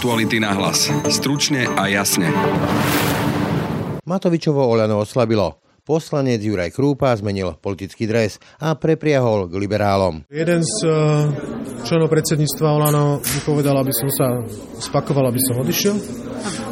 Aktuality na hlas. Stručne a jasne. Matovičovo Oľano oslabilo. Poslanec Juraj Krúpa zmenil politický dres a prepriahol k liberálom. Jeden z eh, členov predsedníctva Olano mi povedal, aby som sa spakoval, aby som odišiel.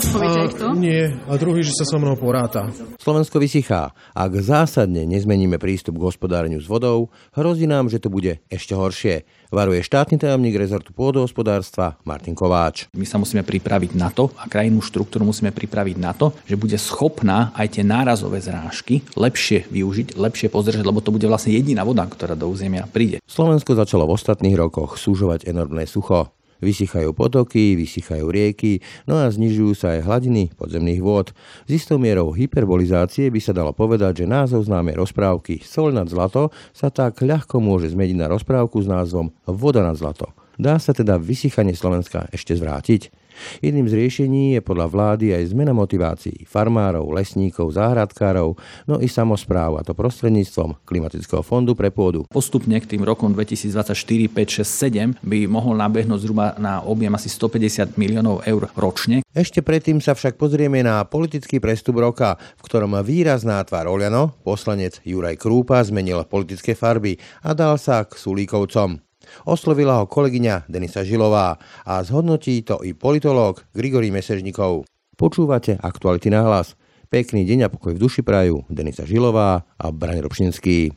Poviete aj kto? Nie, a druhý, že sa so mnou poráta. Slovensko vysychá. Ak zásadne nezmeníme prístup k hospodáreniu s vodou, hrozí nám, že to bude ešte horšie. Varuje štátny tajomník rezortu pôdohospodárstva Martin Kováč. My sa musíme pripraviť na to a krajinnú štruktúru musíme pripraviť na to, že bude schopná aj tie nárazové zrážky lepšie využiť, lepšie pozdržať, lebo to bude vlastne jediná voda, ktorá do územia príde. Slovensko začalo v ostatných rokoch súžovať enormné sucho. Vysychajú potoky, vysychajú rieky, no a znižujú sa aj hladiny podzemných vôd. S istou mierou hyperbolizácie by sa dalo povedať, že názov známej rozprávky Sol nad zlato sa tak ľahko môže zmeniť na rozprávku s názvom Voda nad zlato. Dá sa teda vysychanie Slovenska ešte zvrátiť? Jedným z riešení je podľa vlády aj zmena motivácií farmárov, lesníkov, záhradkárov, no i samozpráv, a to prostredníctvom Klimatického fondu pre pôdu. Postupne k tým rokom 2024, 5, 6, 7 by mohol nabehnúť zhruba na objem asi 150 miliónov eur ročne. Ešte predtým sa však pozrieme na politický prestup roka, v ktorom výrazná tvár Oliano, poslanec Juraj Krúpa, zmenil politické farby a dal sa k Sulíkovcom. Oslovila ho kolegyňa Denisa Žilová a zhodnotí to i politológ Grigory Mesežnikov. Počúvate aktuality na hlas. Pekný deň a pokoj v duši prajú Denisa Žilová a Braň Robšinský.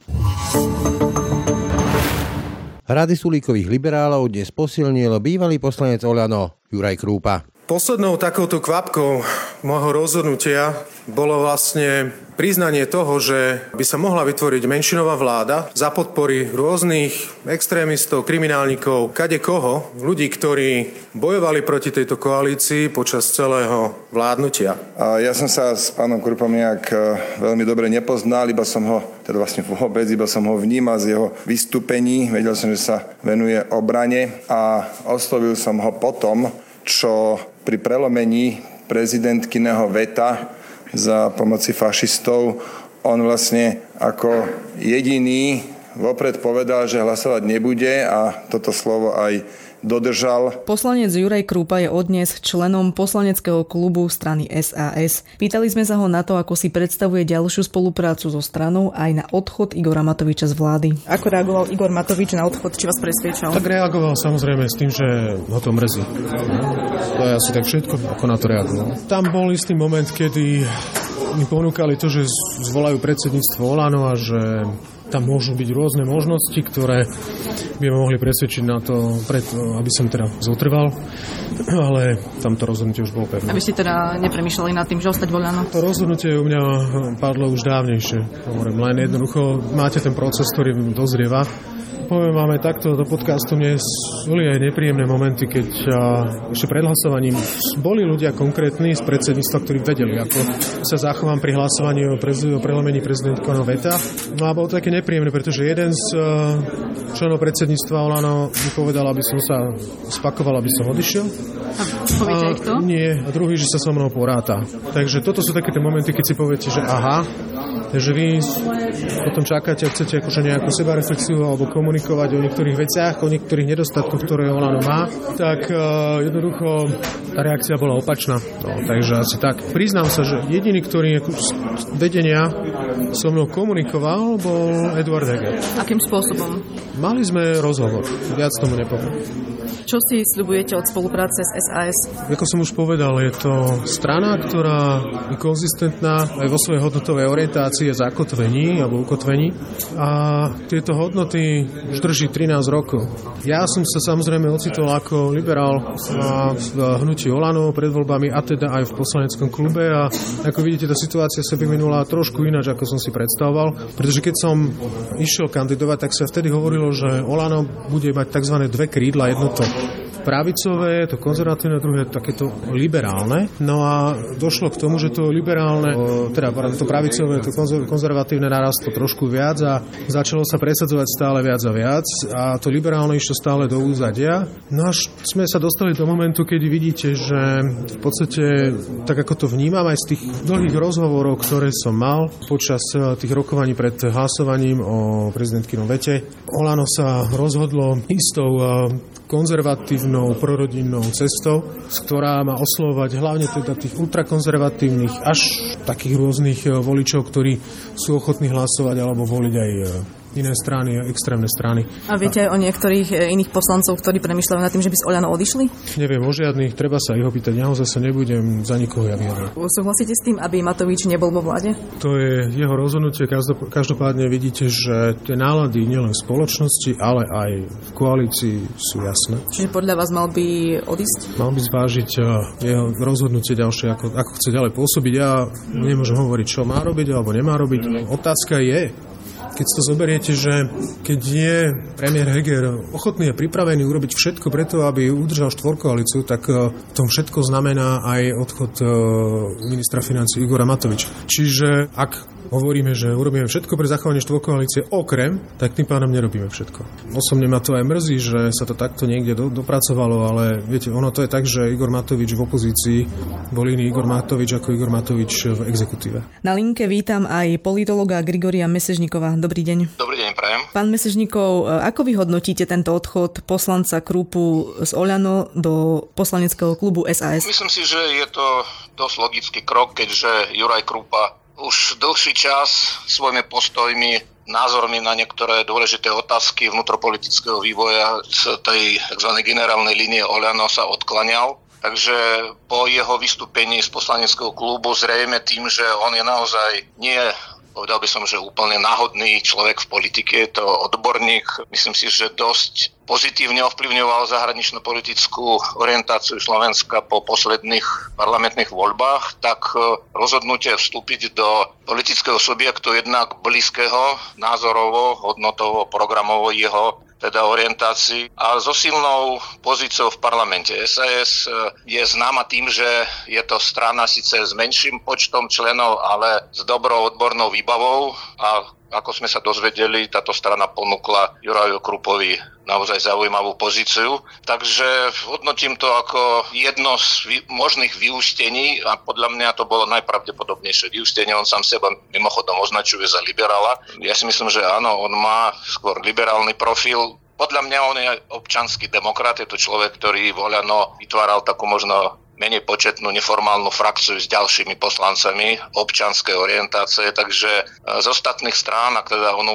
Rady Sulíkových liberálov dnes posilnil bývalý poslanec Oľano Juraj Krúpa. Poslednou takouto kvapkou môjho rozhodnutia bolo vlastne priznanie toho, že by sa mohla vytvoriť menšinová vláda za podpory rôznych extrémistov, kriminálnikov, kade koho, ľudí, ktorí bojovali proti tejto koalícii počas celého vládnutia. A ja som sa s pánom Krupom nejak e, veľmi dobre nepoznal, iba som ho, teda vlastne vôbec, iba som ho vnímal z jeho vystúpení, vedel som, že sa venuje obrane a oslovil som ho potom, čo pri prelomení prezidentkyného veta za pomoci fašistov on vlastne ako jediný vopred povedal, že hlasovať nebude a toto slovo aj dodržal. Poslanec Juraj Krúpa je odnes členom poslaneckého klubu strany SAS. Pýtali sme sa ho na to, ako si predstavuje ďalšiu spoluprácu so stranou aj na odchod Igora Matoviča z vlády. Ako reagoval Igor Matovič na odchod? Či vás presviečal? Tak reagoval samozrejme s tým, že ho to mrzí. To je asi tak všetko, ako na to reagoval. Tam bol istý moment, kedy mi ponúkali to, že zvolajú predsedníctvo Olano a že tam môžu byť rôzne možnosti, ktoré by ma mohli presvedčiť na to, aby som teda zotrval, ale tamto rozhodnutie už bolo pevné. Aby ste teda nepremýšľali nad tým, že ostať voľano? To rozhodnutie u mňa padlo už dávnejšie. Hovorím, len jednoducho máte ten proces, ktorý dozrieva poviem aj takto do podcastu, mne boli aj nepríjemné momenty, keď ešte pred hlasovaním boli ľudia konkrétni z predsedníctva, ktorí vedeli, ako sa zachovám pri hlasovaní o, prez, o prelomení prezidentkového veta. No a bolo to také nepríjemné, pretože jeden z členov predsedníctva Olano mi povedal, aby som sa spakoval, aby som odišiel. A kto? Nie, a druhý, že sa so mnou poráta. Takže toto sú také tie momenty, keď si poviete, že aha, takže vy potom čakáte a chcete akože nejakú sebareflexiu alebo komunikovať o niektorých veciach, o niektorých nedostatkoch, ktoré Olano má, tak uh, jednoducho tá reakcia bola opačná. No, takže asi tak. Priznám sa, že jediný, ktorý z vedenia so mnou komunikoval, bol Eduard Heger. Akým spôsobom? Mali sme rozhovor, viac tomu nepoviem. Čo si sľubujete od spolupráce s SAS? Ako som už povedal, je to strana, ktorá je konzistentná aj vo svojej hodnotovej orientácii a zakotvení alebo ukotvení. A tieto hodnoty už drží 13 rokov. Ja som sa samozrejme ocitol ako liberál v hnutí Olano pred voľbami a teda aj v poslaneckom klube a ako vidíte, tá situácia sa vyvinula trošku ináč, ako som si predstavoval, pretože keď som išiel kandidovať, tak sa vtedy hovorilo, že Olano bude mať tzv. dve krídla, jedno to pravicové, to konzervatívne, druhé takéto liberálne. No a došlo k tomu, že to liberálne, teda to pravicové, to konzervatívne narastlo trošku viac a začalo sa presadzovať stále viac a viac a to liberálne išlo stále do úzadia. No až sme sa dostali do momentu, kedy vidíte, že v podstate, tak ako to vnímam aj z tých dlhých rozhovorov, ktoré som mal počas eh, tých rokovaní pred hlasovaním o prezidentkynom vete, Olano sa rozhodlo istou eh, konzervatívnou, prorodinnou cestou, ktorá má oslovať hlavne teda tých ultrakonzervatívnych až takých rôznych e, voličov, ktorí sú ochotní hlasovať alebo voliť aj e, iné strany extrémne strany. A viete aj o niektorých e, iných poslancov, ktorí premyšľajú nad tým, že by z Oľano odišli? Neviem o žiadnych, treba sa ich opýtať. Ja ho zase nebudem za nikoho ja vyjadrovať. Súhlasíte s tým, aby Matovič nebol vo vláde? To je jeho rozhodnutie. Každopádne vidíte, že tie nálady nielen v spoločnosti, ale aj v koalícii sú jasné. Čiže podľa vás mal by odísť? Mal by zvážiť e, jeho rozhodnutie ďalšie, ako, ako chce ďalej pôsobiť. Ja nemôžem hovoriť, čo má robiť alebo nemá robiť. Otázka je, keď to zoberiete, že keď je premiér Heger ochotný a pripravený urobiť všetko preto, aby udržal štvorkoalíciu, tak e, v tom všetko znamená aj odchod e, ministra financí Igora Matoviča. Čiže ak hovoríme, že urobíme všetko pre zachovanie štvorkoalície okrem, tak tým pádom nerobíme všetko. Osobne ma to aj mrzí, že sa to takto niekde do, dopracovalo, ale viete, ono to je tak, že Igor Matovič v opozícii bol iný Igor Matovič ako Igor Matovič v exekutíve. Na linke vítam aj politologa Grigoria Mesežníkova. Dobrý deň. Dobrý deň, prajem. Pán Mesežníkov, ako vy hodnotíte tento odchod poslanca Krupu z Oľano do poslaneckého klubu SAS? Myslím si, že je to dosť logický krok, keďže Juraj Krupa už dlhší čas svojimi postojmi názormi na niektoré dôležité otázky vnútropolitického vývoja z tej tzv. generálnej línie Oľano sa odklaňal. Takže po jeho vystúpení z poslaneckého klubu zrejme tým, že on je naozaj nie povedal by som, že úplne náhodný človek v politike, je to odborník. Myslím si, že dosť pozitívne ovplyvňoval zahranično-politickú orientáciu Slovenska po posledných parlamentných voľbách, tak e, rozhodnutie vstúpiť do politického subjektu jednak blízkeho názorovo, hodnotovo, programovo jeho teda orientácii a so silnou pozíciou v parlamente. SAS e, je známa tým, že je to strana síce s menším počtom členov, ale s dobrou odbornou výbavou a ako sme sa dozvedeli, táto strana ponúkla Juraju Krupovi naozaj zaujímavú pozíciu. Takže hodnotím to ako jedno z možných vyústení a podľa mňa to bolo najpravdepodobnejšie vyústenie. On sám seba mimochodom označuje za liberála. Ja si myslím, že áno, on má skôr liberálny profil. Podľa mňa on je občanský demokrat, je to človek, ktorý voľano vytváral takú možno menej početnú neformálnu frakciu s ďalšími poslancami občanskej orientácie, takže e, z ostatných strán, ak teda on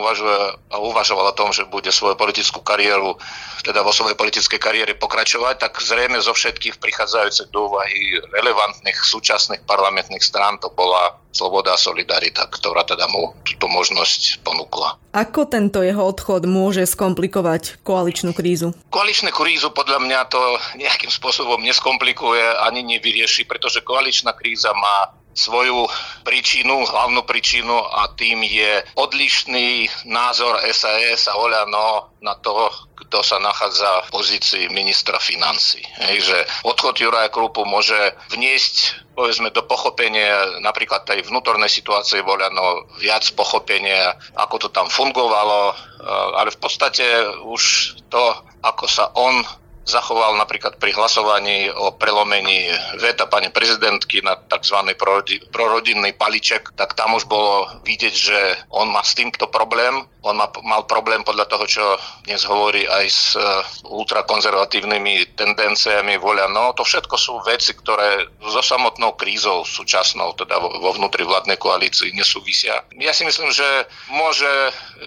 uvažoval o tom, že bude svoju politickú kariéru, teda vo svojej politickej kariére pokračovať, tak zrejme zo všetkých prichádzajúcich do úvahy relevantných súčasných parlamentných strán. To bola Sloboda a Solidarita, ktorá teda mu túto možnosť ponúkla. Ako tento jeho odchod môže skomplikovať koaličnú krízu? Koaličnú krízu podľa mňa to nejakým spôsobom neskomplikuje ani nevyrieši, pretože koaličná kríza má svoju príčinu, hlavnú príčinu a tým je odlišný názor SAS a Oľano na to, kto sa nachádza v pozícii ministra financí. Hej, že odchod Juraja Krupu môže vniesť povedzme do pochopenia napríklad tej vnútornej situácie Voľano viac pochopenia, ako to tam fungovalo, ale v podstate už to, ako sa on zachoval napríklad pri hlasovaní o prelomení veta pani prezidentky na tzv. prorodinný paliček, tak tam už bolo vidieť, že on má s týmto problém. On má, mal problém podľa toho, čo dnes hovorí aj s uh, ultrakonzervatívnymi tendenciami voľa. No, to všetko sú veci, ktoré so samotnou krízou súčasnou, teda vo, vo vnútri vládnej koalícii nesúvisia. Ja si myslím, že môže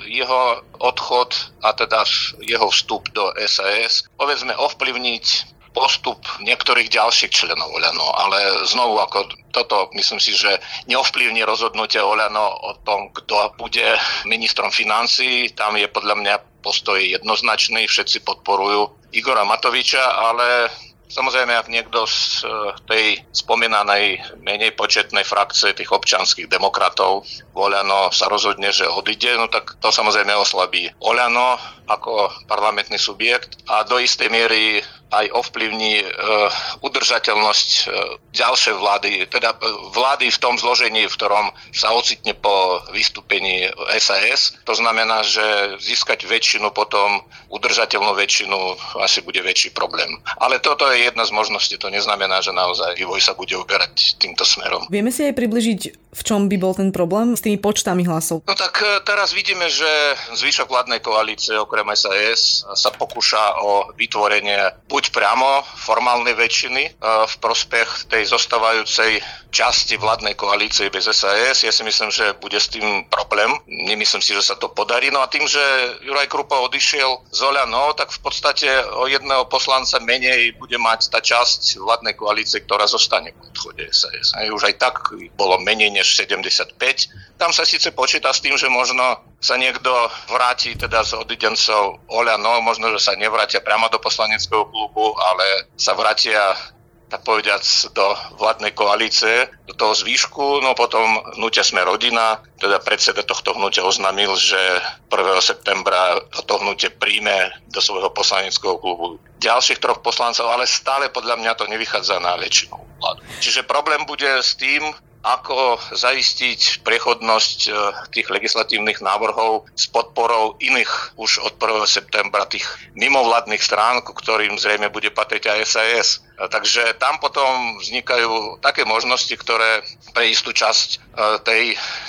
jeho odchod a teda jeho vstup do SAS povedzme ovplyvniť postup niektorých ďalších členov Oľano, ale znovu ako toto myslím si, že neovplyvní rozhodnutie Oľano o tom, kto bude ministrom financí. Tam je podľa mňa postoj jednoznačný, všetci podporujú Igora Matoviča, ale Samozrejme, ak niekto z e, tej spomínanej menej početnej frakcie tých občanských demokratov Oľano sa rozhodne, že odíde, no tak to samozrejme oslabí Oľano ako parlamentný subjekt a do istej miery aj ovplyvní e, udržateľnosť e, ďalšej vlády, teda vlády v tom zložení, v ktorom sa ocitne po vystúpení SAS. To znamená, že získať väčšinu potom, udržateľnú väčšinu, asi bude väčší problém. Ale toto je jedna z možností, to neznamená, že naozaj vývoj sa bude uberať týmto smerom. Vieme si aj približiť, V čom by bol ten problém s tými počtami hlasov? No tak e, teraz vidíme, že zvyšok vládnej koalície okrem SAS sa pokúša o vytvorenie buď priamo formálnej väčšiny e, v prospech tej zostávajúcej časti vládnej koalície bez SAS. Ja si myslím, že bude s tým problém. Nemyslím si, že sa to podarí. No a tým, že Juraj Krupa odišiel z Oľano, tak v podstate o jedného poslanca menej bude mať tá časť vládnej koalície, ktorá zostane po odchode SAS. Už aj tak bolo menej než 75. Tam sa síce počíta s tým, že možno sa niekto vráti teda z odidencov Oľano, možno, že sa nevrátia priamo do poslaneckého klubu, ale sa vrátia tak povediac do vládnej koalície, do toho zvýšku, no potom hnutia sme rodina, teda predseda tohto hnutia oznámil, že 1. septembra to hnutie príjme do svojho poslaneckého klubu ďalších troch poslancov, ale stále podľa mňa to nevychádza na väčšinu vládu. Čiže problém bude s tým, ako zaistiť prechodnosť e, tých legislatívnych návrhov s podporou iných už od 1. septembra tých mimovládnych strán, ku ktorým zrejme bude patriť aj SAS. E, takže tam potom vznikajú také možnosti, ktoré pre istú časť e, tej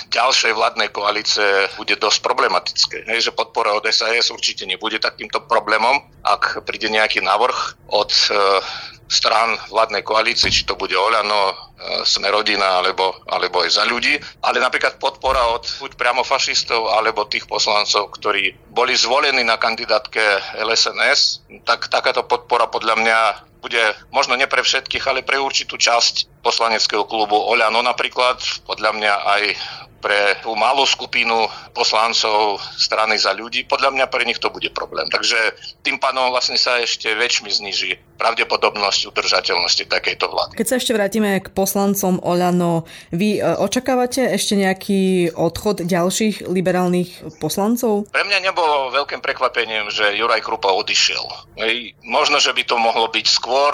ďalšej vládnej koalície bude dosť problematické. Hej, že podpora od SAS určite nebude takýmto problémom, ak príde nejaký návrh od strán vládnej koalície, či to bude Oľano, e, Sme rodina alebo, alebo aj za ľudí, ale napríklad podpora od buď priamo fašistov alebo tých poslancov, ktorí boli zvolení na kandidátke LSNS, tak takáto podpora podľa mňa bude možno nie pre všetkých, ale pre určitú časť poslaneckého klubu Oľano napríklad, podľa mňa aj pre tú malú skupinu poslancov strany za ľudí, podľa mňa pre nich to bude problém. Takže tým pádom vlastne sa ešte väčšmi zniží pravdepodobnosť udržateľnosti takejto vlády. Keď sa ešte vrátime k poslancom Oľano, vy e, očakávate ešte nejaký odchod ďalších liberálnych poslancov? Pre mňa nebolo veľkým prekvapením, že Juraj Krupa odišiel. Možno, že by to mohlo byť skôr,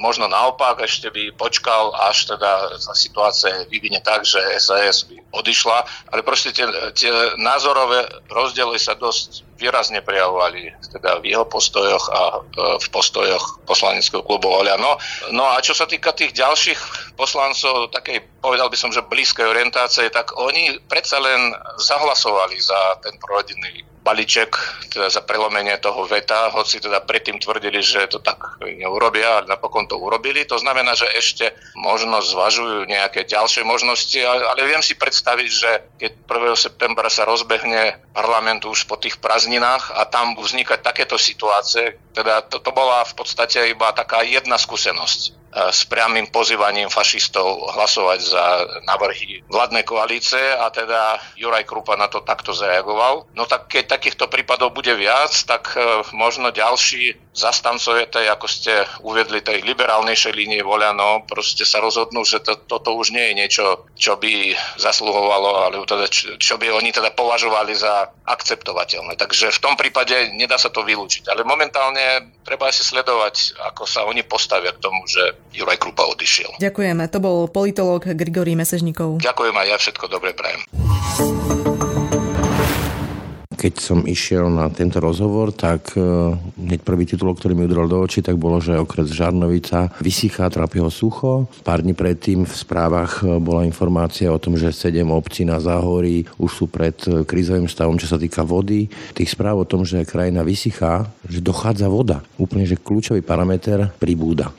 možno naopak, ešte by počkal, až teda sa situácia vyvinie tak, že SAS by odišla išla, ale proste tie, tie názorové rozdiely sa dosť výrazne prejavovali teda v jeho postojoch a e, v postojoch poslaneckého klubu Oľano. No a čo sa týka tých ďalších poslancov, takej povedal by som, že blízkej orientácie, tak oni predsa len zahlasovali za ten prorodinný balíček teda za prelomenie toho veta, hoci teda predtým tvrdili, že to tak neurobia, ale napokon to urobili. To znamená, že ešte možno zvažujú nejaké ďalšie možnosti, ale viem si predstaviť, že keď 1. septembra sa rozbehne parlament už po tých prázdninách a tam vznikať takéto situácie, teda to, to bola v podstate iba taká jedna skúsenosť s priamým pozývaním fašistov hlasovať za návrhy vládnej koalície a teda Juraj Krupa na to takto zareagoval. No tak keď takýchto prípadov bude viac, tak e, možno ďalší zastancovia tej, ako ste uviedli, tej liberálnejšej línie voľano, proste sa rozhodnú, že to, toto už nie je niečo, čo by zasluhovalo, alebo teda, čo, čo by oni teda považovali za akceptovateľné. Takže v tom prípade nedá sa to vylúčiť. Ale momentálne treba si sledovať, ako sa oni postavia k tomu, že Juraj Krupa odišiel. Ďakujeme. To bol politológ Grigory Mesežníkov. Ďakujem aj ja, všetko dobre prajem. Keď som išiel na tento rozhovor, tak e, hneď prvý titulok, ktorý mi udrel do očí, tak bolo, že okres Žarnovica vysychá, trápi ho sucho. Pár dní predtým v správach e, bola informácia o tom, že sedem obcí na Záhorí už sú pred e, krízovým stavom, čo sa týka vody. Tých správ o tom, že krajina vysychá, že dochádza voda. Úplne, že kľúčový parameter pribúda.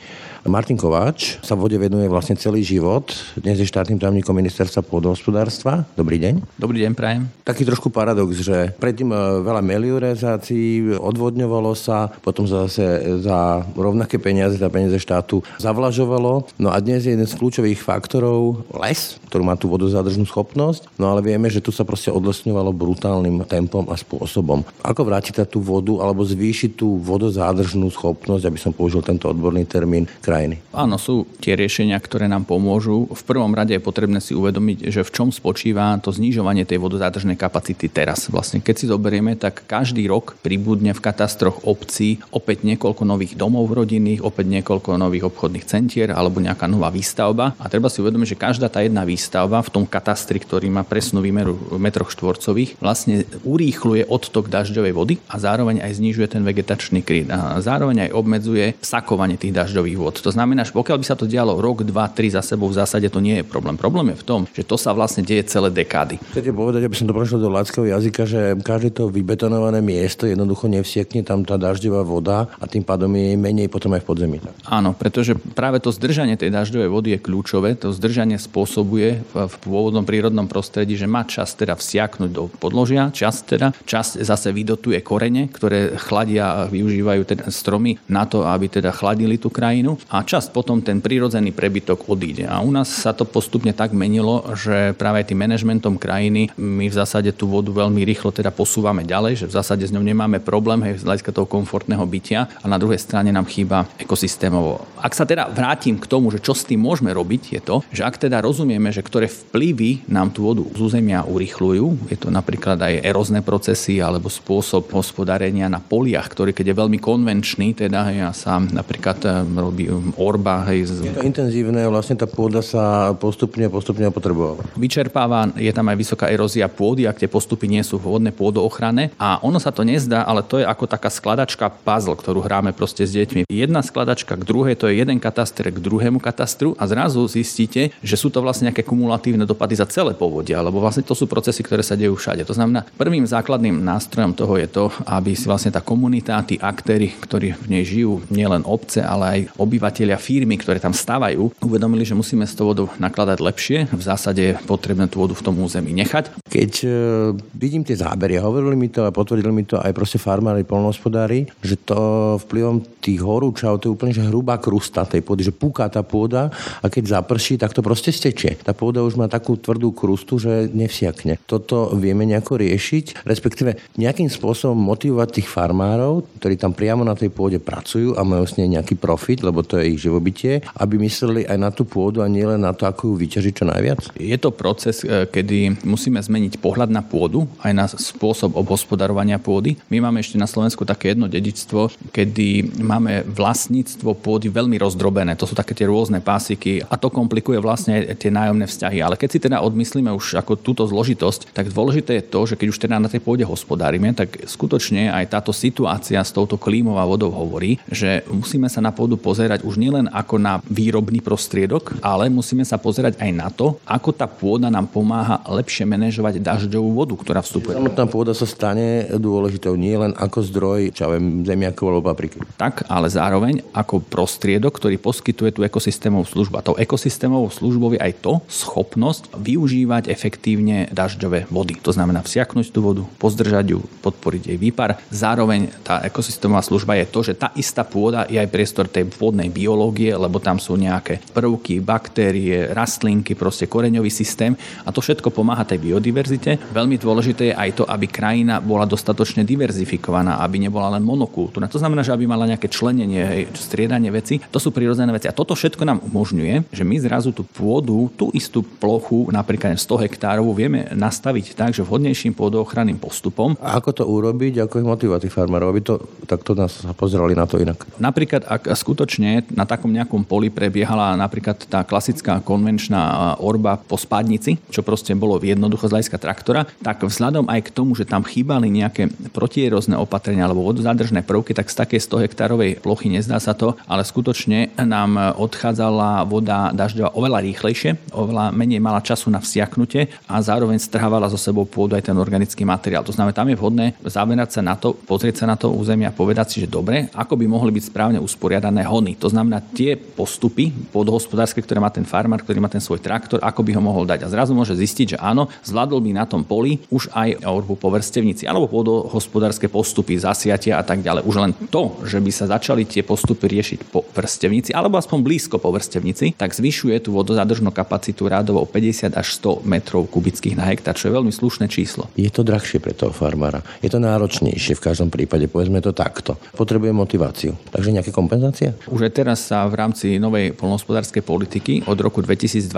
Martin Kováč sa vode venuje vlastne celý život. Dnes je štátnym tajomníkom ministerstva pôdohospodárstva. Dobrý deň. Dobrý deň, prajem. Taký trošku paradox, že predtým e, veľa meliorizácií, odvodňovalo sa, potom zase za rovnaké peniaze, za peniaze štátu zavlažovalo. No a dnes je jeden z kľúčových faktorov les, ktorý má tú vodozádržnú schopnosť. No ale vieme, že tu sa proste odlesňovalo brutálnym tempom a spôsobom. Ako vrátiť tú vodu alebo zvýšiť tú vodozádržnú schopnosť, aby som použil tento odborný termín, krajiny. Áno, sú tie riešenia, ktoré nám pomôžu. V prvom rade je potrebné si uvedomiť, že v čom spočíva to znižovanie tej vodozádržnej kapacity teraz. Vlastne keď si zoberieme, tak každý rok pribudne v katastroch obcí opäť niekoľko nových domov rodinných, opäť niekoľko nových obchodných centier alebo nejaká nová výstavba. A treba si uvedomiť, že každá tá jedna výstavba v tom katastri, ktorý má presnú výmeru v metroch štvorcových, vlastne urýchluje odtok dažďovej vody a zároveň aj znižuje ten vegetačný kryt. A zároveň aj obmedzuje sakovanie tých dažďových vod. To znamená, že pokiaľ by sa to dialo rok, dva, tri za sebou, v zásade to nie je problém. Problém je v tom, že to sa vlastne deje celé dekády. Chcete povedať, aby som to prešiel do ľadského jazyka, že každé to vybetonované miesto jednoducho nevsiekne tam tá dažďová voda a tým pádom je menej potom aj v podzemí. Áno, pretože práve to zdržanie tej dažďovej vody je kľúčové. To zdržanie spôsobuje v, v pôvodnom prírodnom prostredí, že má čas teda vsiaknúť do podložia, čas teda, čas zase vydotuje korene, ktoré chladia a využívajú teda stromy na to, aby teda chladili tú krajinu a čas potom ten prírodzený prebytok odíde. A u nás sa to postupne tak menilo, že práve tým manažmentom krajiny my v zásade tú vodu veľmi rýchlo teda posúvame ďalej, že v zásade s ňou nemáme problém hej, z hľadiska toho komfortného bytia a na druhej strane nám chýba ekosystémovo. Ak sa teda vrátim k tomu, že čo s tým môžeme robiť, je to, že ak teda rozumieme, že ktoré vplyvy nám tú vodu z územia urychľujú, je to napríklad aj erozné procesy alebo spôsob hospodárenia na poliach, ktorý keď je veľmi konvenčný, teda ja sa napríklad eh, robí orba. Hej. Je to intenzívne, vlastne tá pôda sa postupne, postupne opotrebovala. Vyčerpáva, je tam aj vysoká erózia pôdy, ak tie postupy nie sú vhodné pôdoochranné a ono sa to nezdá, ale to je ako taká skladačka puzzle, ktorú hráme proste s deťmi. Jedna skladačka k druhej, to je jeden kataster k druhému katastru a zrazu zistíte, že sú to vlastne nejaké kumulatívne dopady za celé povodia, lebo vlastne to sú procesy, ktoré sa dejú všade. To znamená, prvým základným nástrojom toho je to, aby si vlastne tá komunita, tí aktéry, ktorí v nej žijú, nielen obce, ale aj obyvateľia firmy, ktoré tam stávajú, uvedomili, že musíme s tou vodou nakladať lepšie. V zásade je potrebné tú vodu v tom území nechať. Keď e, vidím tie zábery, hovorili mi to a potvrdili mi to aj proste farmári, polnohospodári, že to vplyvom tých horúčav, to je úplne že hrubá krusta tej pôdy, že púka tá pôda a keď zaprší, tak to proste stečie. Tá pôda už má takú tvrdú krustu, že nevsiakne. Toto vieme nejako riešiť, respektíve nejakým spôsobom motivovať tých farmárov, ktorí tam priamo na tej pôde pracujú a majú s nej nejaký profit, lebo to je ich živobytie, aby mysleli aj na tú pôdu a nielen na to, ako ju vyťažiť čo najviac? Je to proces, e, kedy musíme zmeniť pohľad na pôdu, aj na spôsob obhospodarovania pôdy. My máme ešte na Slovensku také jedno dedičstvo, kedy máme vlastníctvo pôdy veľmi rozdrobené. To sú také tie rôzne pásiky a to komplikuje vlastne tie nájomné vzťahy. Ale keď si teda odmyslíme už ako túto zložitosť, tak dôležité je to, že keď už teda na tej pôde hospodárime, tak skutočne aj táto situácia s touto klímou a vodou hovorí, že musíme sa na pôdu pozerať už nielen ako na výrobný prostriedok, ale musíme sa pozerať aj na to, ako tá pôda nám pomáha lepšie manažovať dažďovú vodu, ktorá vstupuje. Samotná pôda sa stane dôležitou nie len ako zdroj, čo viem, zemiakov alebo papriky. Tak, ale zároveň ako prostriedok, ktorý poskytuje tú ekosystémovú službu. A tou ekosystémovou službou je aj to schopnosť využívať efektívne dažďové vody. To znamená vsiaknúť tú vodu, pozdržať ju, podporiť jej výpar. Zároveň tá ekosystémová služba je to, že tá istá pôda je aj priestor tej pôdnej biológie, lebo tam sú nejaké prvky, baktérie, rastlinky, proste koreňový systém a to všetko pomáha tej biodiverzite. Veľmi dôležité je aj to, aby krajina bola dostatočne diverzifikovaná, aby nebola len monokultúrna. To znamená, že aby mala nejaké členenie, hej, striedanie veci. To sú prirodzené veci. A toto všetko nám umožňuje, že my zrazu tú pôdu, tú istú plochu, napríklad 100 hektárov, vieme nastaviť tak, že vhodnejším pôdoochranným postupom. A ako to urobiť, ako ich motivovať farmárov, aby to takto nás pozerali na to inak? Napríklad, ak skutočne na takom nejakom poli prebiehala napríklad tá klasická konvenčná orba po spádnici, čo proste bolo jednoducho z hľadiska traktora, tak vzhľadom aj k tomu, že tam chýbali nejaké protierozné opatrenia alebo vodozádržné prvky, tak z takej 100 hektárovej plochy nezdá sa to, ale skutočne nám odchádzala voda dažďová oveľa rýchlejšie, oveľa menej mala času na vsiaknutie a zároveň strhávala so sebou pôdu aj ten organický materiál. To znamená, tam je vhodné zamerať sa na to, pozrieť sa na to územie a povedať si, že dobre, ako by mohli byť správne usporiadané hony. To znamená tie postupy pôdohospodárske, ktoré má ten farmár, ktorý má ten svoj traktor, ako by ho mohol dať. A zrazu môže zistiť, že áno, zvládol by na tom poli už aj orbu po vrstevnici alebo pôdohospodárske postupy, zasiatia a tak ďalej. Už len to, že by sa začali tie postupy riešiť po vrstevnici alebo aspoň blízko po vrstevnici, tak zvyšuje tú vodozádržnú kapacitu rádovo o 50 až 100 metrov kubických na hektár, čo je veľmi slušné číslo. Je to drahšie pre toho farmára. Je to náročnejšie v každom prípade, povedzme to takto. Potrebuje motiváciu. Takže nejaké kompenzácie? Už aj teraz sa v rámci novej polnohospodárskej politiky od roku 2023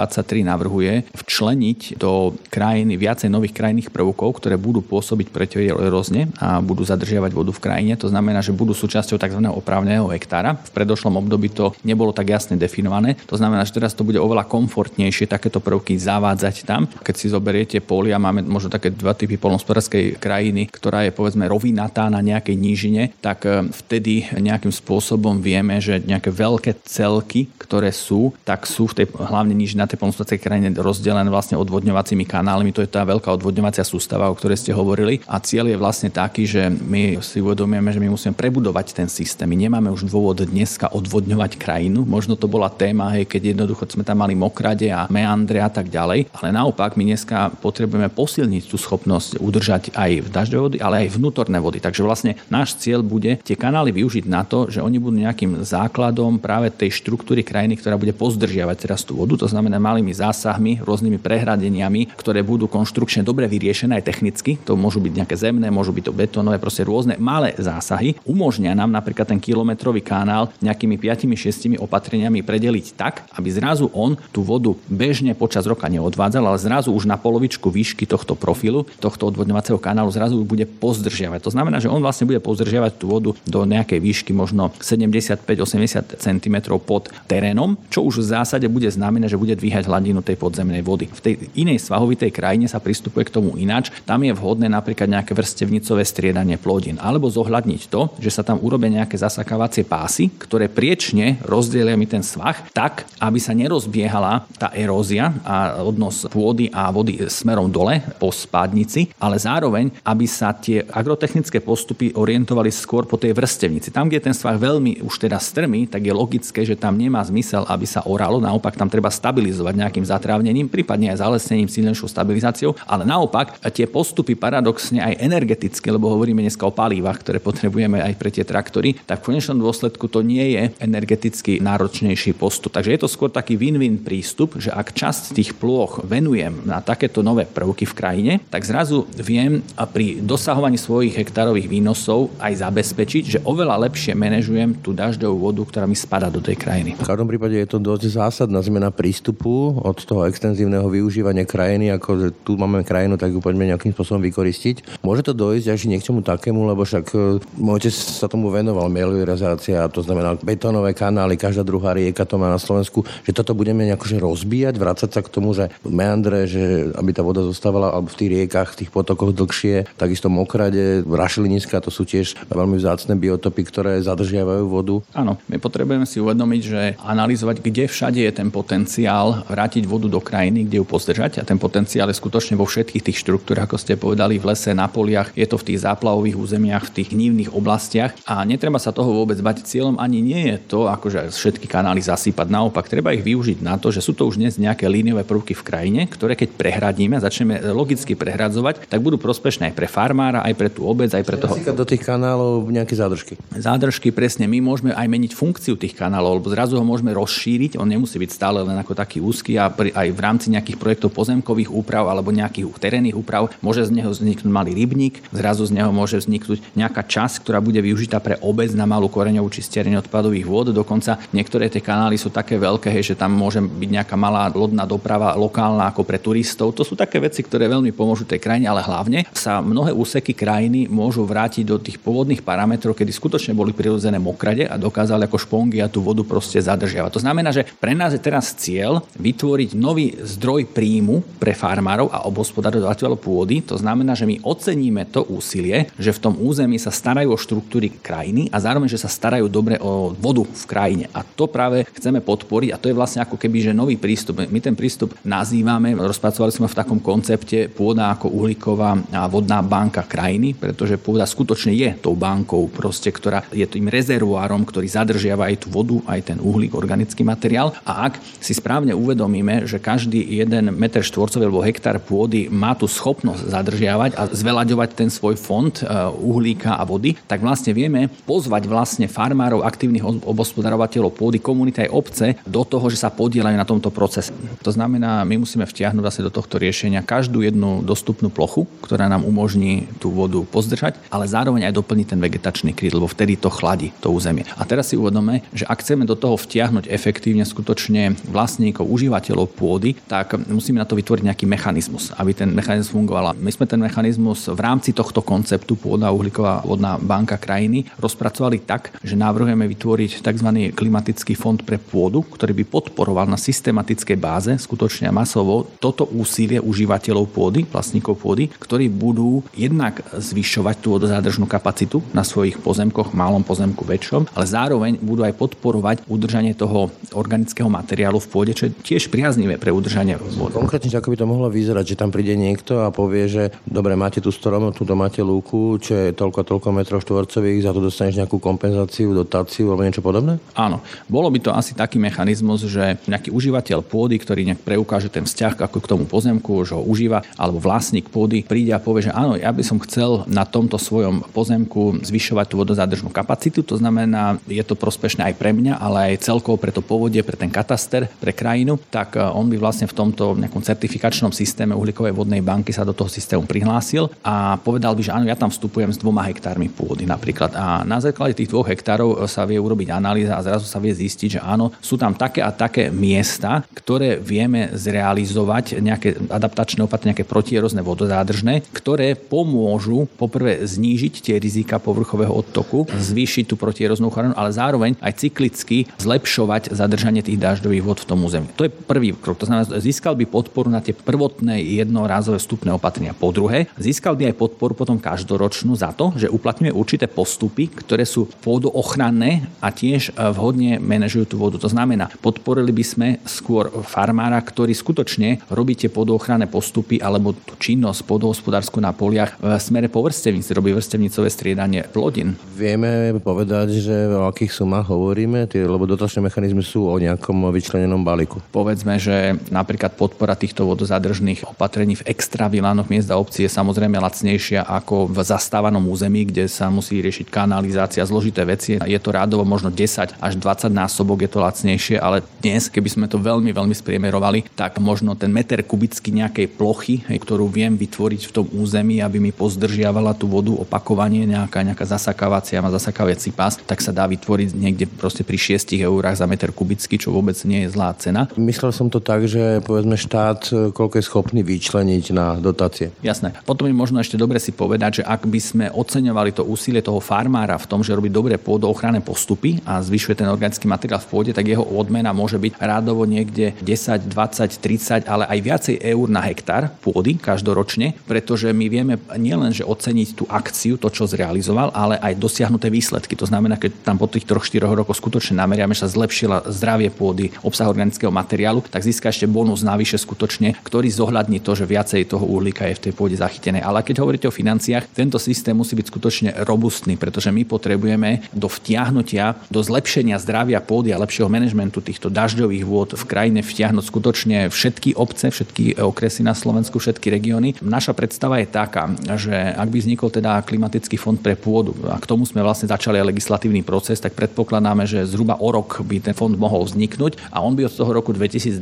navrhuje včleniť do krajiny viacej nových krajných prvkov, ktoré budú pôsobiť erozne a budú zadržiavať vodu v krajine. To znamená, že budú súčasťou tzv. opravného hektára. V predošlom období to nebolo tak jasne definované. To znamená, že teraz to bude oveľa komfortnejšie takéto prvky zavádzať tam. Keď si zoberiete polia, máme možno také dva typy polnohospodárskej krajiny, ktorá je povedzme rovinatá na nejakej nížine, tak e, vtedy nejakým spôsobom vieme, že nejaké také veľké celky, ktoré sú, tak sú v tej, hlavne niž na tej polnospodárskej krajine rozdelené vlastne odvodňovacími kanálmi. To je tá veľká odvodňovacia sústava, o ktorej ste hovorili. A cieľ je vlastne taký, že my si uvedomujeme, že my musíme prebudovať ten systém. My nemáme už dôvod dneska odvodňovať krajinu. Možno to bola téma, hej, keď jednoducho sme tam mali mokrade a meandre a tak ďalej. Ale naopak my dneska potrebujeme posilniť tú schopnosť udržať aj dažďové vody, ale aj vnútorné vody. Takže vlastne náš cieľ bude tie kanály využiť na to, že oni budú nejakým základom práve tej štruktúry krajiny, ktorá bude pozdržiavať tú vodu. To znamená malými zásahmi, rôznymi prehradeniami, ktoré budú konštrukčne dobre vyriešené aj technicky. To môžu byť nejaké zemné, môžu byť to betónové, proste rôzne malé zásahy. Umožnia nám napríklad ten kilometrový kanál nejakými 5-6 opatreniami predeliť tak, aby zrazu on tú vodu bežne počas roka neodvádzal, ale zrazu už na polovičku výšky tohto profilu, tohto odvodňovacieho kanálu zrazu bude pozdržiavať. To znamená, že on vlastne bude pozdržiavať tú vodu do nejakej výšky možno 75-80 cm pod terénom, čo už v zásade bude znamenať, že bude dvíhať hladinu tej podzemnej vody. V tej inej svahovitej krajine sa pristupuje k tomu ináč. Tam je vhodné napríklad nejaké vrstevnicové striedanie plodín. Alebo zohľadniť to, že sa tam urobia nejaké zasakávacie pásy, ktoré priečne rozdielia mi ten svah tak, aby sa nerozbiehala tá erózia a odnos pôdy a vody smerom dole po spádnici, ale zároveň, aby sa tie agrotechnické postupy orientovali skôr po tej vrstevnici. Tam, kde je ten svah veľmi už teda strmý, tak je logické, že tam nemá zmysel, aby sa oralo, naopak tam treba stabilizovať nejakým zatrávnením, prípadne aj zalesnením, silnejšou stabilizáciou, ale naopak tie postupy paradoxne aj energetické, lebo hovoríme dneska o palívach, ktoré potrebujeme aj pre tie traktory, tak v konečnom dôsledku to nie je energeticky náročnejší postup. Takže je to skôr taký win-win prístup, že ak časť tých plôch venujem na takéto nové prvky v krajine, tak zrazu viem a pri dosahovaní svojich hektárových výnosov aj zabezpečiť, že oveľa lepšie manažujem tú dažďovú vodu, ktorá mi spada do tej krajiny. V každom prípade je to dosť zásadná zmena prístupu od toho extenzívneho využívania krajiny, ako že tu máme krajinu, tak ju poďme nejakým spôsobom vykoristiť. Môže to dojsť až k niečomu takému, lebo však e, môj otec sa tomu venoval, meliorazácia, to znamená betónové kanály, každá druhá rieka to má na Slovensku, že toto budeme nejako rozbíjať, vrácať sa k tomu, že meandre, že aby tá voda zostávala alebo v tých riekach, v tých potokoch dlhšie, takisto mokrade, rašeliniska, to sú tiež veľmi vzácne biotopy, ktoré zadržiavajú vodu. Áno, my potrebujeme si uvedomiť, že analyzovať, kde všade je ten potenciál vrátiť vodu do krajiny, kde ju pozdržať a ten potenciál je skutočne vo všetkých tých štruktúrach, ako ste povedali, v lese, na poliach, je to v tých záplavových územiach, v tých hnívnych oblastiach a netreba sa toho vôbec bať. Cieľom ani nie je to, akože všetky kanály zasýpať. Naopak, treba ich využiť na to, že sú to už dnes nejaké líniové prvky v krajine, ktoré keď prehradíme, začneme logicky prehradzovať, tak budú prospešné aj pre farmára, aj pre tú obec, aj pre toho. do tých kanálov nejaké zádržky. Zádržky, presne. My môžeme aj meniť funkciu tých kanálov, lebo zrazu ho môžeme rozšíriť. On nemusí byť stále len ako taký úzky a pri, aj v rámci nejakých projektov pozemkových úprav alebo nejakých terénnych úprav môže z neho vzniknúť malý rybník, zrazu z neho môže vzniknúť nejaká časť, ktorá bude využitá pre obec na malú koreňovú čistiareň odpadových vôd. Dokonca niektoré tie kanály sú také veľké, že tam môže byť nejaká malá lodná doprava lokálna ako pre turistov. To sú také veci, ktoré veľmi pomôžu tej krajine, ale hlavne sa mnohé úseky krajiny môžu vrátiť do tých pôvodných parametrov, kedy skutočne boli prirodzené mokrade a dokázali ako špongy a tú vodu proste zadržiavať. To znamená, že pre nás je teraz cieľ vytvoriť nový zdroj príjmu pre farmárov a obospodarovateľov pôdy. To znamená, že my oceníme to úsilie, že v tom území sa starajú o štruktúry krajiny a zároveň, že sa starajú dobre o vodu v krajine. A to práve chceme podporiť a to je vlastne ako keby, že nový prístup. My ten prístup nazývame, rozpracovali sme v takom koncepte pôda ako uhlíková a vodná banka krajiny, pretože pôda skutočne je tou bankou, proste, ktorá je tým rezervoárom, ktorý zadržiava aj tú vodu, aj ten uhlík, organický materiál. A ak si správne uvedomíme, že každý jeden meter štvorcový alebo hektár pôdy má tú schopnosť zadržiavať a zvelaďovať ten svoj fond e, uhlíka a vody, tak vlastne vieme pozvať vlastne farmárov, aktívnych obospodarovateľov pôdy, komunity aj obce do toho, že sa podielajú na tomto procese. To znamená, my musíme vtiahnuť vlastne do tohto riešenia každú jednu dostupnú plochu, ktorá nám umožní tú vodu pozdržať, ale zároveň aj doplniť ten vegetačný kryt, lebo vtedy to chladí to územie. A teraz si uvedome, že ak chceme do toho vtiahnuť efektívne skutočne vlastníkov, užívateľov pôdy, tak musíme na to vytvoriť nejaký mechanizmus, aby ten mechanizmus fungoval. My sme ten mechanizmus v rámci tohto konceptu pôda uhlíková vodná banka krajiny rozpracovali tak, že navrhujeme vytvoriť tzv. klimatický fond pre pôdu, ktorý by podporoval na systematickej báze skutočne masovo toto úsilie užívateľov pôdy, vlastníkov pôdy, ktorí budú jednak zvyšovať tú vodozádržnú kapacitu na svojich pozemkoch, malom pozemku, väčšom, ale zároveň budú budú aj podporovať udržanie toho organického materiálu v pôde, čo je tiež priaznivé pre udržanie vody. Konkrétne, ako by to mohlo vyzerať, že tam príde niekto a povie, že dobre, máte tu strom, tu máte lúku, čo je toľko toľko metrov štvorcových, za to dostaneš nejakú kompenzáciu, dotáciu alebo niečo podobné? Áno. Bolo by to asi taký mechanizmus, že nejaký užívateľ pôdy, ktorý nejak preukáže ten vzťah ako k tomu pozemku, že ho užíva, alebo vlastník pôdy príde a povie, že áno, ja by som chcel na tomto svojom pozemku zvyšovať tú vodozádržnú kapacitu, to znamená, je to prospešné aj pre mňa, ale aj celkovo pre to povodie, pre ten kataster, pre krajinu, tak e, on by vlastne v tomto nejakom certifikačnom systéme uhlíkovej vodnej banky sa do toho systému prihlásil a povedal by, že áno, ja tam vstupujem s dvoma hektármi pôdy napríklad. A na základe tých dvoch hektárov sa vie urobiť analýza a zrazu sa vie zistiť, že áno, sú tam také a také miesta, ktoré vieme zrealizovať, nejaké adaptačné opatrenia, nejaké protierozné vodozádržné, ktoré pomôžu poprvé znížiť tie rizika povrchového odtoku, zvýšiť tú protieroznú ochranu, ale zároveň aj cyklicky zlepšovať zadržanie tých dažďových vod v tom území. To je prvý krok. To znamená, získal by podporu na tie prvotné jednorázové vstupné opatrenia. Po druhé, získal by aj podporu potom každoročnú za to, že uplatňuje určité postupy, ktoré sú pôdoochranné a tiež vhodne manažujú tú vodu. To znamená, podporili by sme skôr farmára, ktorý skutočne robí tie pôdoochranné postupy alebo tú činnosť pôdohospodárskú na poliach v smere po vrstevnici, robí vrstevnicové striedanie plodín. Vieme povedať, že o akých sumách hovoríme, tie, lebo dotačné mechanizmy sú o nejakom vyčlenenom balíku. Povedzme, že napríklad podpora týchto vodozadržných opatrení v extravilánoch miest a obcí je samozrejme lacnejšia ako v zastávanom území, kde sa musí riešiť kanalizácia, zložité veci. Je to rádovo možno 10 až 20 násobok, je to lacnejšie, ale dnes, keby sme to veľmi, veľmi spriemerovali, tak možno ten meter kubický nejakej plochy, ktorú viem vytvoriť v tom území, aby mi pozdržiavala tú vodu opakovanie, nejaká, nejaká zasakávacia, má zasakávací pás, tak sa dá vytvoriť niekde proste pri 6 eurách za meter kubický, čo vôbec nie je zlá cena. Myslel som to tak, že povedzme štát e, koľko je schopný vyčleniť na dotácie. Jasné. Potom je možno ešte dobre si povedať, že ak by sme oceňovali to úsilie toho farmára v tom, že robí dobré pôdoochranné postupy a zvyšuje ten organický materiál v pôde, tak jeho odmena môže byť rádovo niekde 10, 20, 30, ale aj viacej eur na hektár pôdy každoročne, pretože my vieme nielen, že oceniť tú akciu, to, čo zrealizoval, ale aj dosiahnuté výsledky. To znamená, keď tam po tých 3-4 rokoch skutočne nameriame, sa zlepšila zdravie pôdy, obsah organického materiálu, tak získa ešte bonus navyše skutočne, ktorý zohľadní to, že viacej toho uhlíka je v tej pôde zachytené. Ale keď hovoríte o financiách, tento systém musí byť skutočne robustný, pretože my potrebujeme do vtiahnutia, do zlepšenia zdravia pôdy a lepšieho manažmentu týchto dažďových vôd v krajine vtiahnuť skutočne všetky obce, všetky okresy na Slovensku, všetky regióny. Naša predstava je taká, že ak by vznikol teda klimatický fond pre pôdu a k tomu sme vlastne začali legislatívny proces, tak predpokladáme, že zhruba o rok by ten fond mohol vzniknúť a on by od toho roku 2023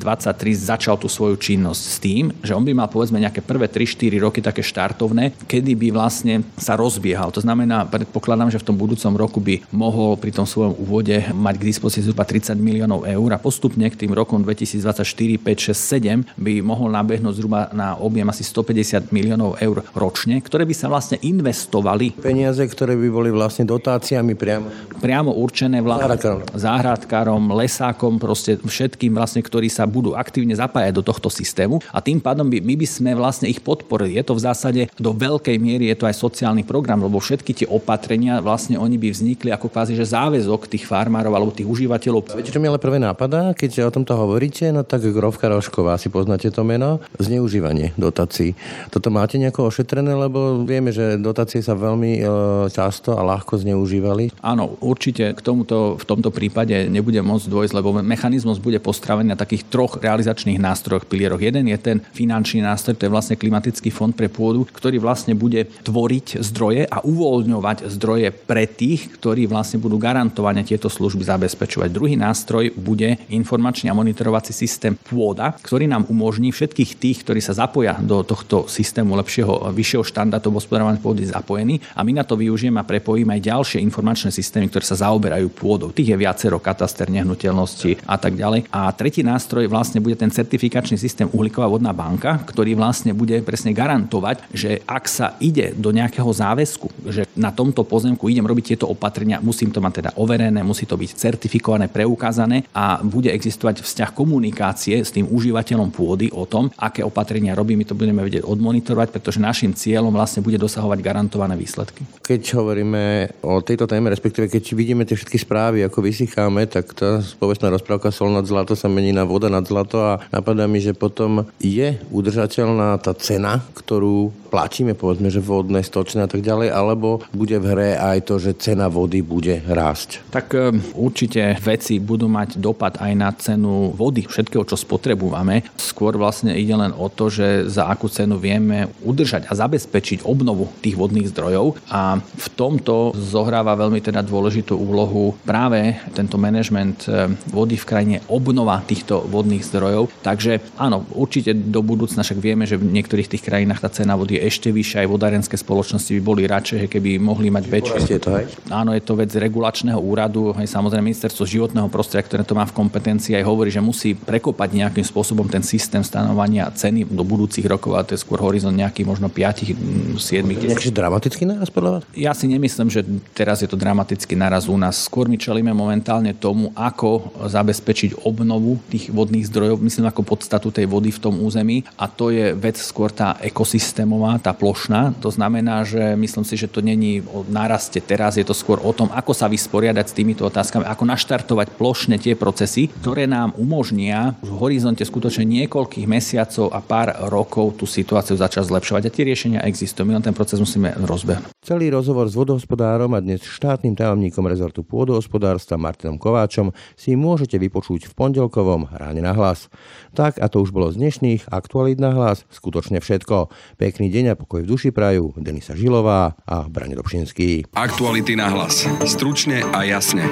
začal tú svoju činnosť s tým, že on by mal povedzme nejaké prvé 3-4 roky také štartovné, kedy by vlastne sa rozbiehal. To znamená, predpokladám, že v tom budúcom roku by mohol pri tom svojom úvode mať k dispozícii zhruba 30 miliónov eur a postupne k tým rokom 2024, 5, 6, 7 by mohol nabehnúť zhruba na objem asi 150 miliónov eur ročne, ktoré by sa vlastne investovali. Peniaze, ktoré by boli vlastne dotáciami priamo. Priamo určené vlastne záhradkárom. záhradkárom, lesákom, proste všetkým vlastne, ktorí sa budú aktívne zapájať do tohto systému a tým pádom by, my by sme vlastne ich podporili. Je to v zásade do veľkej miery je to aj sociálny program, lebo všetky tie opatrenia vlastne oni by vznikli ako kvázi, že záväzok tých farmárov alebo tých užívateľov. Viete, čo mi ale prvé nápada, keď o tomto hovoríte, no tak Grovka Rošková, si poznáte to meno, zneužívanie dotácií. Toto máte nejako ošetrené, lebo vieme, že dotácie sa veľmi e, často a ľahko zneužívali. Áno, určite k tomuto v tomto prípade nebude môcť dôjsť, lebo mechanizmus bude postavený na takých troch realizačných nástrojoch, pilieroch. Jeden je ten finančný nástroj, to je vlastne klimatický fond pre pôdu, ktorý vlastne bude tvoriť zdroje a uvoľňovať zdroje pre tých, ktorí vlastne budú garantovane tieto služby zabezpečovať. Druhý nástroj bude informačný a monitorovací systém pôda, ktorý nám umožní všetkých tých, ktorí sa zapoja do tohto systému lepšieho, vyššieho štandardu hospodárovania pôdy zapojení a my na to využijeme a prepojíme aj ďalšie informačné systémy, ktoré sa zaoberajú pôdou. Tých je viacero, kataster nehnuteľnosti a tak ďalej. A tretí nástroj vlastne bude ten certifikačný systém uhlíková vodná banka, ktorý vlastne bude presne garantovať, že ak sa ide do nejakého záväzku, že na tomto pozemku idem robiť tieto opatrenia, musím to mať teda overené, musí to byť certifikované, preukázané a bude existovať vzťah komunikácie s tým užívateľom pôdy o tom, aké opatrenia robí. My to budeme vedieť odmonitorovať, pretože našim cieľom vlastne bude dosahovať garantované výsledky. Keď hovoríme o tejto téme, respektíve keď vidíme tie všetky správy, ako vysycháme, tak tá povestná rozprávka sol nad zlato sa mení na voda nad zlato a napadá mi, že potom je udržateľná tá cena, ktorú platíme, povedzme, že vodné, stočné a tak ďalej, alebo bude v hre aj to, že cena vody bude rásť? Tak e, určite veci budú mať dopad aj na cenu vody, všetkého, čo spotrebujeme. Skôr vlastne ide len o to, že za akú cenu vieme udržať a zabezpečiť obnovu tých vodných zdrojov a v tomto zohráva veľmi teda dôležitú úlohu práve tento manažment e, vody v krajine, obnova týchto vodných zdrojov. Takže áno, určite do budúcna však vieme, že v niektorých tých krajinách tá cena vody je ešte vyššia, aj vodárenské spoločnosti by boli radšej, keby mohli mať väčšie. Je to, hej? Áno, je to vec regulačného úradu, aj samozrejme ministerstvo životného prostredia, ktoré to má v kompetencii, aj hovorí, že musí prekopať nejakým spôsobom ten systém stanovania ceny do budúcich rokov, a to je skôr horizont nejaký možno 5, 7, 10. Nejaký dramatický náraz podľa vás? Ja si nemyslím, že teraz je to dramatický náraz u nás. Skôr my čelíme momentálne tomu, ako zabezpečiť obnovu tých vodných zdrojov, myslím ako podstatu tej vody v tom území a to je vec skôr tá ekosystémová celková, tá plošná. To znamená, že myslím si, že to není o náraste teraz, je to skôr o tom, ako sa vysporiadať s týmito otázkami, ako naštartovať plošne tie procesy, ktoré nám umožnia v horizonte skutočne niekoľkých mesiacov a pár rokov tú situáciu začať zlepšovať. A tie riešenia existujú. My len ten proces musíme rozbehnúť. Celý rozhovor s vodohospodárom a dnes štátnym tajomníkom rezortu pôdohospodárstva Martinom Kováčom si môžete vypočuť v pondelkovom ráne na hlas. Tak a to už bolo z dnešných aktualít na hlas skutočne všetko. Pekný deň deň a pokoj v duši prajú Denisa Žilová a Brane Dobšinský. Aktuality na hlas. Stručne a jasne.